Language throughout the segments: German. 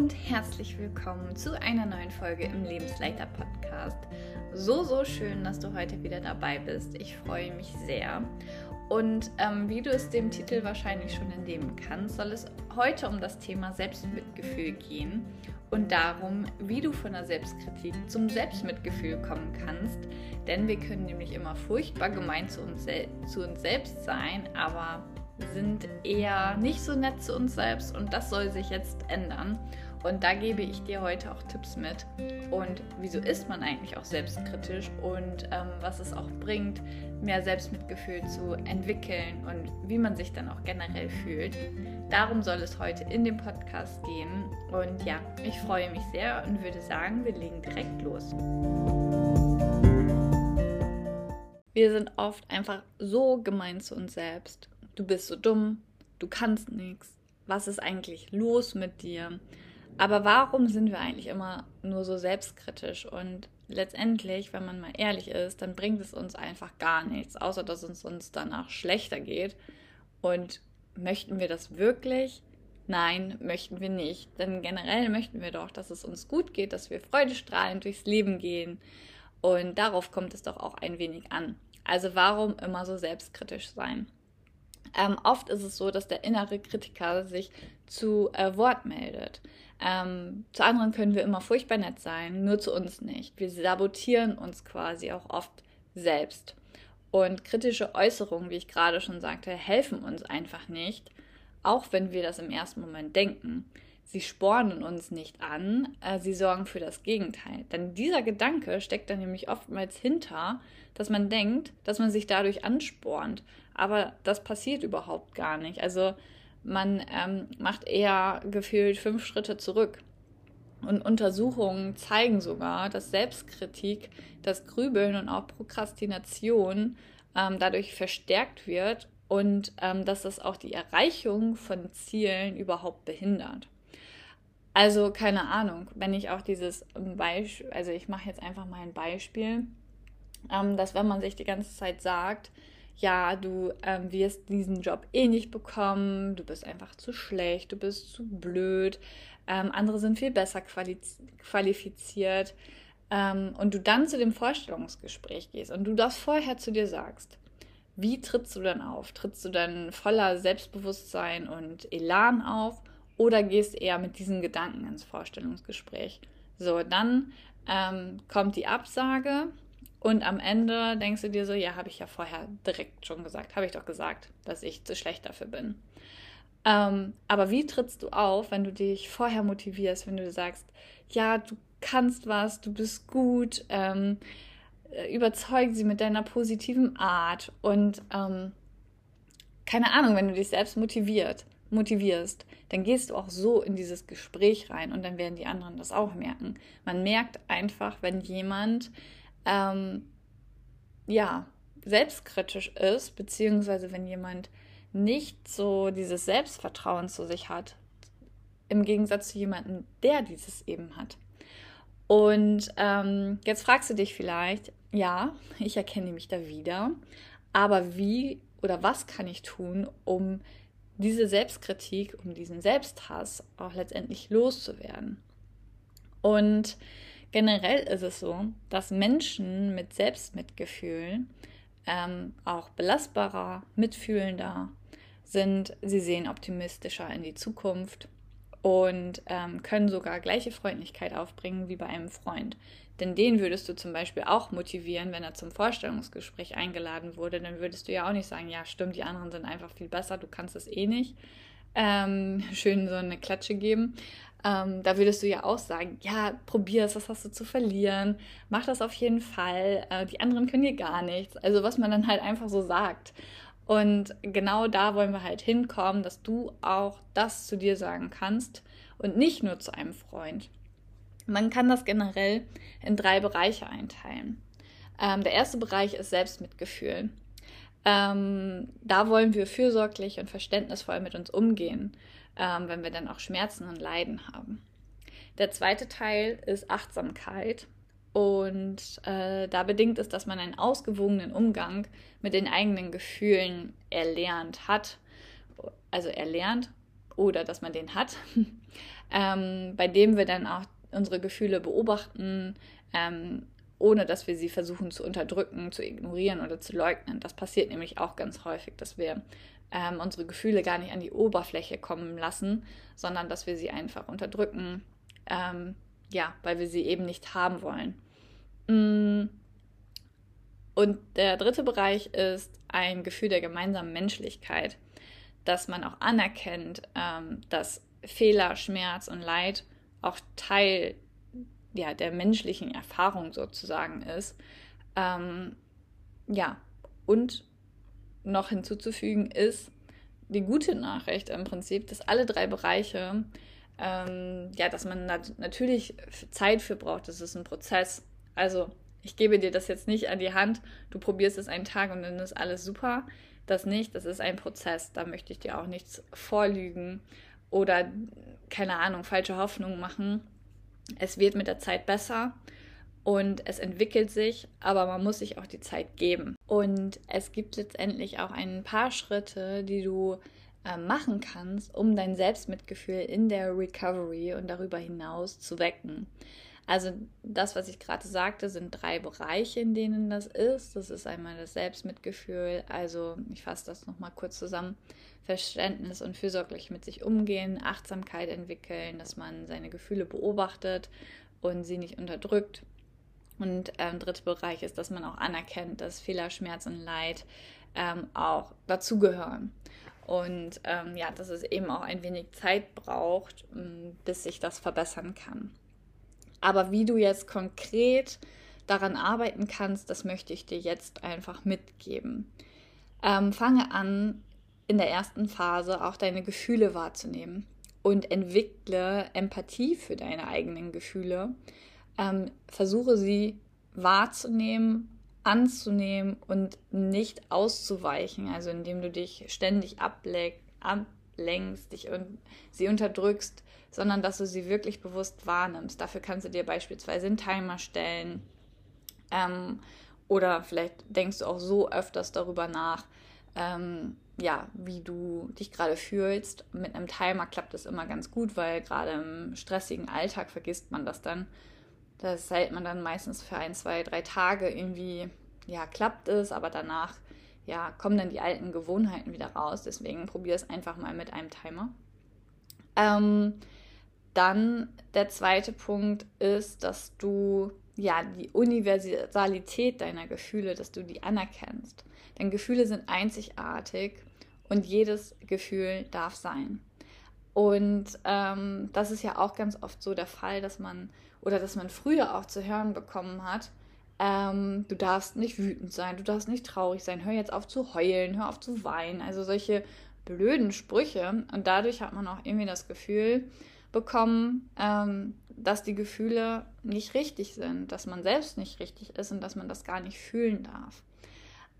und herzlich willkommen zu einer neuen Folge im Lebensleiter Podcast. So, so schön, dass du heute wieder dabei bist. Ich freue mich sehr. Und ähm, wie du es dem Titel wahrscheinlich schon entnehmen kannst, soll es heute um das Thema Selbstmitgefühl gehen und darum, wie du von der Selbstkritik zum Selbstmitgefühl kommen kannst. Denn wir können nämlich immer furchtbar gemein zu uns, zu uns selbst sein, aber sind eher nicht so nett zu uns selbst und das soll sich jetzt ändern. Und da gebe ich dir heute auch Tipps mit. Und wieso ist man eigentlich auch selbstkritisch und ähm, was es auch bringt, mehr Selbstmitgefühl zu entwickeln und wie man sich dann auch generell fühlt. Darum soll es heute in dem Podcast gehen. Und ja, ich freue mich sehr und würde sagen, wir legen direkt los. Wir sind oft einfach so gemein zu uns selbst. Du bist so dumm, du kannst nichts. Was ist eigentlich los mit dir? Aber warum sind wir eigentlich immer nur so selbstkritisch? Und letztendlich, wenn man mal ehrlich ist, dann bringt es uns einfach gar nichts, außer dass es uns danach schlechter geht. Und möchten wir das wirklich? Nein, möchten wir nicht. Denn generell möchten wir doch, dass es uns gut geht, dass wir freudestrahlend durchs Leben gehen. Und darauf kommt es doch auch ein wenig an. Also warum immer so selbstkritisch sein? Ähm, oft ist es so, dass der innere Kritiker sich zu äh, Wort meldet. Ähm, zu anderen können wir immer furchtbar nett sein, nur zu uns nicht. Wir sabotieren uns quasi auch oft selbst. Und kritische Äußerungen, wie ich gerade schon sagte, helfen uns einfach nicht, auch wenn wir das im ersten Moment denken. Sie spornen uns nicht an, äh, sie sorgen für das Gegenteil. Denn dieser Gedanke steckt dann nämlich oftmals hinter, dass man denkt, dass man sich dadurch anspornt. Aber das passiert überhaupt gar nicht. Also man ähm, macht eher gefühlt fünf Schritte zurück. Und Untersuchungen zeigen sogar, dass Selbstkritik, das Grübeln und auch Prokrastination ähm, dadurch verstärkt wird und ähm, dass das auch die Erreichung von Zielen überhaupt behindert. Also keine Ahnung, wenn ich auch dieses Beispiel, also ich mache jetzt einfach mal ein Beispiel, ähm, dass wenn man sich die ganze Zeit sagt, ja, du ähm, wirst diesen Job eh nicht bekommen, du bist einfach zu schlecht, du bist zu blöd, ähm, andere sind viel besser quali qualifiziert ähm, und du dann zu dem Vorstellungsgespräch gehst und du das vorher zu dir sagst. Wie trittst du dann auf? Trittst du dann voller Selbstbewusstsein und Elan auf oder gehst eher mit diesen Gedanken ins Vorstellungsgespräch? So, dann ähm, kommt die Absage und am Ende denkst du dir so, ja, habe ich ja vorher direkt schon gesagt, habe ich doch gesagt, dass ich zu schlecht dafür bin. Ähm, aber wie trittst du auf, wenn du dich vorher motivierst, wenn du sagst, ja, du kannst was, du bist gut, ähm, äh, überzeug sie mit deiner positiven Art und ähm, keine Ahnung, wenn du dich selbst motiviert, motivierst, dann gehst du auch so in dieses Gespräch rein und dann werden die anderen das auch merken. Man merkt einfach, wenn jemand ähm, ja, selbstkritisch ist, beziehungsweise wenn jemand nicht so dieses Selbstvertrauen zu sich hat, im Gegensatz zu jemandem, der dieses eben hat. Und ähm, jetzt fragst du dich vielleicht, ja, ich erkenne mich da wieder, aber wie oder was kann ich tun, um diese Selbstkritik, um diesen Selbsthass auch letztendlich loszuwerden? Und Generell ist es so, dass Menschen mit Selbstmitgefühl ähm, auch belastbarer, mitfühlender sind. Sie sehen optimistischer in die Zukunft und ähm, können sogar gleiche Freundlichkeit aufbringen wie bei einem Freund. Denn den würdest du zum Beispiel auch motivieren, wenn er zum Vorstellungsgespräch eingeladen wurde. Dann würdest du ja auch nicht sagen, ja stimmt, die anderen sind einfach viel besser, du kannst es eh nicht. Ähm, schön so eine Klatsche geben. Ähm, da würdest du ja auch sagen, ja, probier es, was hast du zu verlieren? Mach das auf jeden Fall. Äh, die anderen können dir gar nichts. Also was man dann halt einfach so sagt. Und genau da wollen wir halt hinkommen, dass du auch das zu dir sagen kannst und nicht nur zu einem Freund. Man kann das generell in drei Bereiche einteilen. Ähm, der erste Bereich ist Selbstmitgefühl. Ähm, da wollen wir fürsorglich und verständnisvoll mit uns umgehen ähm, wenn wir dann auch Schmerzen und Leiden haben. Der zweite Teil ist Achtsamkeit. Und äh, da bedingt es, dass man einen ausgewogenen Umgang mit den eigenen Gefühlen erlernt hat, also erlernt oder dass man den hat, ähm, bei dem wir dann auch unsere Gefühle beobachten, ähm, ohne dass wir sie versuchen zu unterdrücken, zu ignorieren oder zu leugnen. Das passiert nämlich auch ganz häufig, dass wir ähm, unsere Gefühle gar nicht an die Oberfläche kommen lassen, sondern dass wir sie einfach unterdrücken, ähm, ja, weil wir sie eben nicht haben wollen. Mm. Und der dritte Bereich ist ein Gefühl der gemeinsamen Menschlichkeit, dass man auch anerkennt, ähm, dass Fehler, Schmerz und Leid auch Teil ja, der menschlichen Erfahrung sozusagen ist. Ähm, ja, und noch hinzuzufügen ist die gute Nachricht im Prinzip, dass alle drei Bereiche, ähm, ja, dass man nat natürlich Zeit für braucht. Das ist ein Prozess. Also ich gebe dir das jetzt nicht an die Hand, du probierst es einen Tag und dann ist alles super. Das nicht, das ist ein Prozess. Da möchte ich dir auch nichts vorlügen oder, keine Ahnung, falsche Hoffnungen machen. Es wird mit der Zeit besser und es entwickelt sich, aber man muss sich auch die Zeit geben. Und es gibt letztendlich auch ein paar Schritte, die du äh, machen kannst, um dein Selbstmitgefühl in der Recovery und darüber hinaus zu wecken. Also das, was ich gerade sagte, sind drei Bereiche, in denen das ist. Das ist einmal das Selbstmitgefühl, also ich fasse das nochmal kurz zusammen. Verständnis und fürsorglich mit sich umgehen, Achtsamkeit entwickeln, dass man seine Gefühle beobachtet und sie nicht unterdrückt. Und ähm, dritter Bereich ist, dass man auch anerkennt, dass Fehler, Schmerz und Leid ähm, auch dazugehören. Und ähm, ja, dass es eben auch ein wenig Zeit braucht, bis sich das verbessern kann. Aber wie du jetzt konkret daran arbeiten kannst, das möchte ich dir jetzt einfach mitgeben. Ähm, fange an, in der ersten Phase auch deine Gefühle wahrzunehmen und entwickle Empathie für deine eigenen Gefühle. Ähm, versuche sie wahrzunehmen, anzunehmen und nicht auszuweichen, also indem du dich ständig ablenkst, ablenkst dich und sie unterdrückst, sondern dass du sie wirklich bewusst wahrnimmst. Dafür kannst du dir beispielsweise einen Timer stellen ähm, oder vielleicht denkst du auch so öfters darüber nach, ähm, ja, wie du dich gerade fühlst. Mit einem Timer klappt das immer ganz gut, weil gerade im stressigen Alltag vergisst man das dann. Das hält man dann meistens für ein, zwei, drei Tage irgendwie, ja, klappt es, aber danach, ja, kommen dann die alten Gewohnheiten wieder raus. Deswegen probier es einfach mal mit einem Timer. Ähm, dann der zweite Punkt ist, dass du ja die Universalität deiner Gefühle, dass du die anerkennst. Denn Gefühle sind einzigartig und jedes Gefühl darf sein. Und ähm, das ist ja auch ganz oft so der Fall, dass man oder dass man früher auch zu hören bekommen hat, ähm, du darfst nicht wütend sein, du darfst nicht traurig sein, hör jetzt auf zu heulen, hör auf zu weinen. Also solche blöden Sprüche. Und dadurch hat man auch irgendwie das Gefühl bekommen, ähm, dass die Gefühle nicht richtig sind, dass man selbst nicht richtig ist und dass man das gar nicht fühlen darf.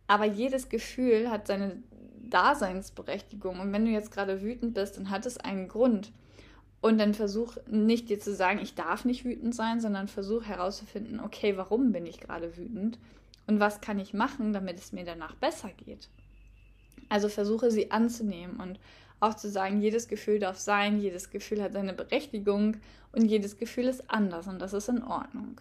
Aber jedes Gefühl hat seine Daseinsberechtigung. Und wenn du jetzt gerade wütend bist, dann hat es einen Grund. Und dann versuch nicht dir zu sagen, ich darf nicht wütend sein, sondern versuch herauszufinden, okay, warum bin ich gerade wütend und was kann ich machen, damit es mir danach besser geht. Also versuche sie anzunehmen und auch zu sagen, jedes Gefühl darf sein, jedes Gefühl hat seine Berechtigung und jedes Gefühl ist anders und das ist in Ordnung.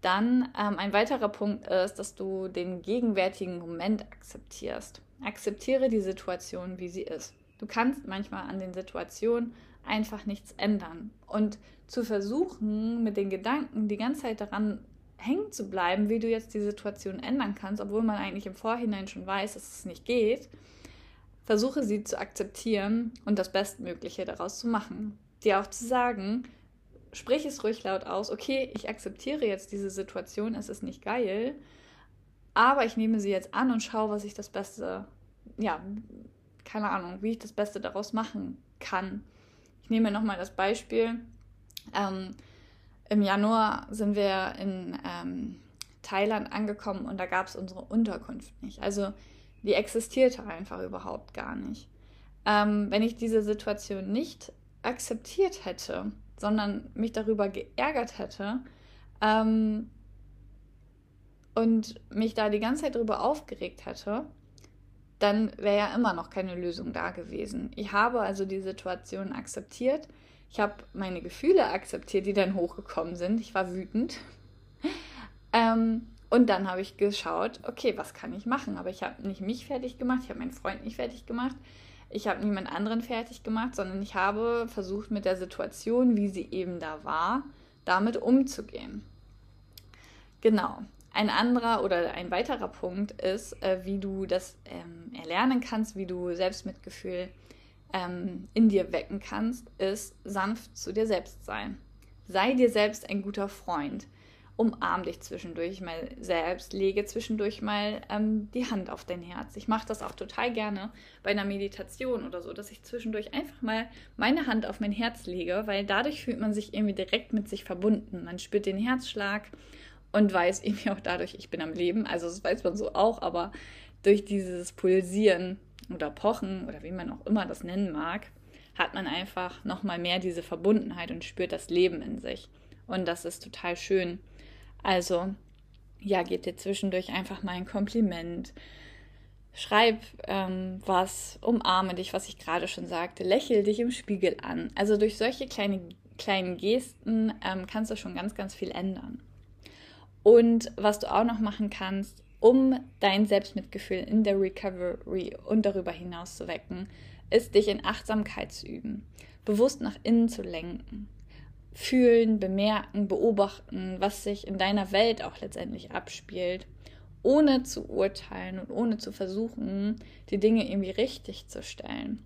Dann ähm, ein weiterer Punkt ist, dass du den gegenwärtigen Moment akzeptierst. Akzeptiere die Situation, wie sie ist. Du kannst manchmal an den Situationen einfach nichts ändern. Und zu versuchen, mit den Gedanken die ganze Zeit daran hängen zu bleiben, wie du jetzt die Situation ändern kannst, obwohl man eigentlich im Vorhinein schon weiß, dass es nicht geht, versuche sie zu akzeptieren und das Bestmögliche daraus zu machen. Dir auch zu sagen, sprich es ruhig laut aus, okay, ich akzeptiere jetzt diese Situation, es ist nicht geil, aber ich nehme sie jetzt an und schaue, was ich das Beste, ja, keine Ahnung, wie ich das Beste daraus machen kann. Ich nehme nochmal das Beispiel. Ähm, Im Januar sind wir in ähm, Thailand angekommen und da gab es unsere Unterkunft nicht. Also die existierte einfach überhaupt gar nicht. Ähm, wenn ich diese Situation nicht akzeptiert hätte, sondern mich darüber geärgert hätte ähm, und mich da die ganze Zeit darüber aufgeregt hätte, dann wäre ja immer noch keine Lösung da gewesen. Ich habe also die Situation akzeptiert. Ich habe meine Gefühle akzeptiert, die dann hochgekommen sind. Ich war wütend. ähm, und dann habe ich geschaut, okay, was kann ich machen? Aber ich habe nicht mich fertig gemacht, ich habe meinen Freund nicht fertig gemacht, ich habe niemand anderen fertig gemacht, sondern ich habe versucht, mit der Situation, wie sie eben da war, damit umzugehen. Genau. Ein anderer oder ein weiterer Punkt ist, äh, wie du das ähm, erlernen kannst, wie du Selbstmitgefühl ähm, in dir wecken kannst, ist sanft zu dir selbst sein. Sei dir selbst ein guter Freund. Umarm dich zwischendurch mal selbst, lege zwischendurch mal ähm, die Hand auf dein Herz. Ich mache das auch total gerne bei einer Meditation oder so, dass ich zwischendurch einfach mal meine Hand auf mein Herz lege, weil dadurch fühlt man sich irgendwie direkt mit sich verbunden. Man spürt den Herzschlag und weiß irgendwie auch dadurch, ich bin am Leben. Also das weiß man so auch, aber durch dieses Pulsieren oder Pochen oder wie man auch immer das nennen mag, hat man einfach nochmal mehr diese Verbundenheit und spürt das Leben in sich. Und das ist total schön. Also, ja, gib dir zwischendurch einfach mal ein Kompliment. Schreib ähm, was, umarme dich, was ich gerade schon sagte, lächel dich im Spiegel an. Also durch solche kleine, kleinen Gesten ähm, kannst du schon ganz, ganz viel ändern. Und was du auch noch machen kannst, um dein Selbstmitgefühl in der Recovery und darüber hinaus zu wecken, ist dich in Achtsamkeit zu üben, bewusst nach innen zu lenken. Fühlen, bemerken, beobachten, was sich in deiner Welt auch letztendlich abspielt, ohne zu urteilen und ohne zu versuchen, die Dinge irgendwie richtig zu stellen.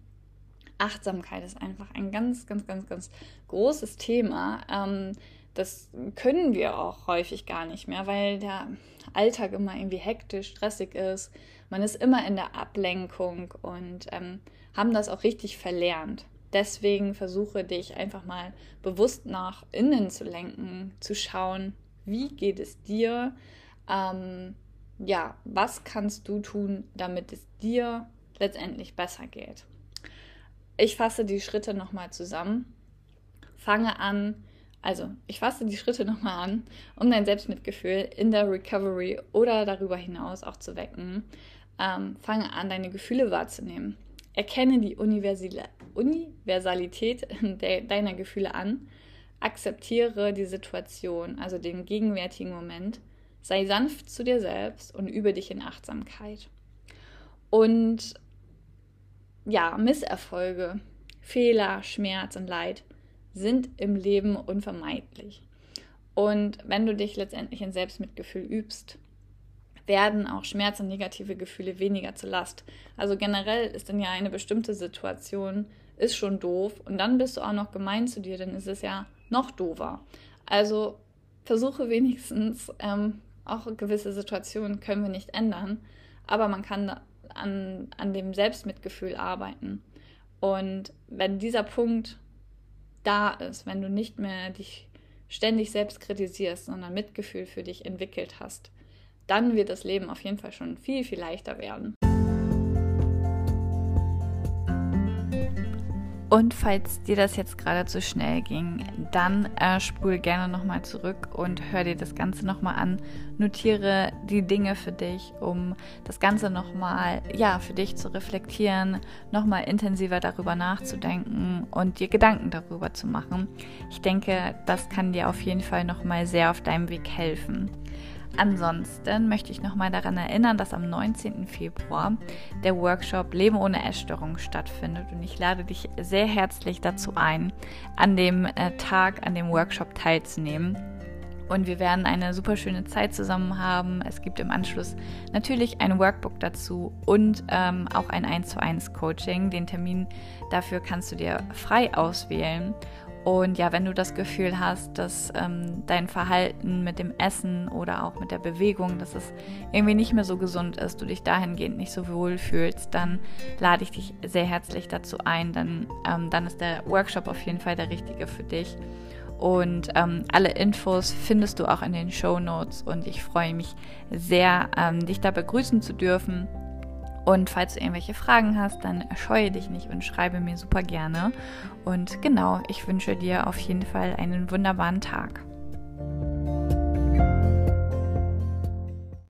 Achtsamkeit ist einfach ein ganz, ganz, ganz, ganz großes Thema. Ähm, das können wir auch häufig gar nicht mehr, weil der Alltag immer irgendwie hektisch, stressig ist. Man ist immer in der Ablenkung und ähm, haben das auch richtig verlernt. Deswegen versuche dich einfach mal bewusst nach innen zu lenken, zu schauen, wie geht es dir? Ähm, ja, was kannst du tun, damit es dir letztendlich besser geht? Ich fasse die Schritte nochmal zusammen. Fange an, also, ich fasse die Schritte nochmal an, um dein Selbstmitgefühl in der Recovery oder darüber hinaus auch zu wecken. Ähm, fange an, deine Gefühle wahrzunehmen. Erkenne die Universalität de deiner Gefühle an. Akzeptiere die Situation, also den gegenwärtigen Moment. Sei sanft zu dir selbst und übe dich in Achtsamkeit. Und ja, Misserfolge, Fehler, Schmerz und Leid sind im Leben unvermeidlich. Und wenn du dich letztendlich in Selbstmitgefühl übst, werden auch Schmerz und negative Gefühle weniger zur Last. Also generell ist dann ja eine bestimmte Situation, ist schon doof und dann bist du auch noch gemein zu dir, dann ist es ja noch doofer. Also versuche wenigstens, ähm, auch gewisse Situationen können wir nicht ändern, aber man kann an, an dem Selbstmitgefühl arbeiten. Und wenn dieser Punkt da ist, wenn du nicht mehr dich ständig selbst kritisierst, sondern Mitgefühl für dich entwickelt hast, dann wird das Leben auf jeden Fall schon viel, viel leichter werden. Und falls dir das jetzt gerade zu schnell ging, dann äh, spul gerne nochmal zurück und hör dir das Ganze nochmal an. Notiere die Dinge für dich, um das Ganze nochmal, ja, für dich zu reflektieren, nochmal intensiver darüber nachzudenken und dir Gedanken darüber zu machen. Ich denke, das kann dir auf jeden Fall nochmal sehr auf deinem Weg helfen. Ansonsten möchte ich nochmal daran erinnern, dass am 19. Februar der Workshop Leben ohne Essstörung stattfindet und ich lade dich sehr herzlich dazu ein, an dem äh, Tag, an dem Workshop teilzunehmen. Und wir werden eine super schöne Zeit zusammen haben. Es gibt im Anschluss natürlich ein Workbook dazu und ähm, auch ein 1 zu 1 Coaching. Den Termin dafür kannst du dir frei auswählen. Und ja, wenn du das Gefühl hast, dass ähm, dein Verhalten mit dem Essen oder auch mit der Bewegung, dass es irgendwie nicht mehr so gesund ist, du dich dahingehend nicht so wohl fühlst, dann lade ich dich sehr herzlich dazu ein. Dann, ähm, dann ist der Workshop auf jeden Fall der richtige für dich. Und ähm, alle Infos findest du auch in den Show Notes. Und ich freue mich sehr, ähm, dich da begrüßen zu dürfen. Und falls du irgendwelche Fragen hast, dann scheue dich nicht und schreibe mir super gerne. Und genau, ich wünsche dir auf jeden Fall einen wunderbaren Tag.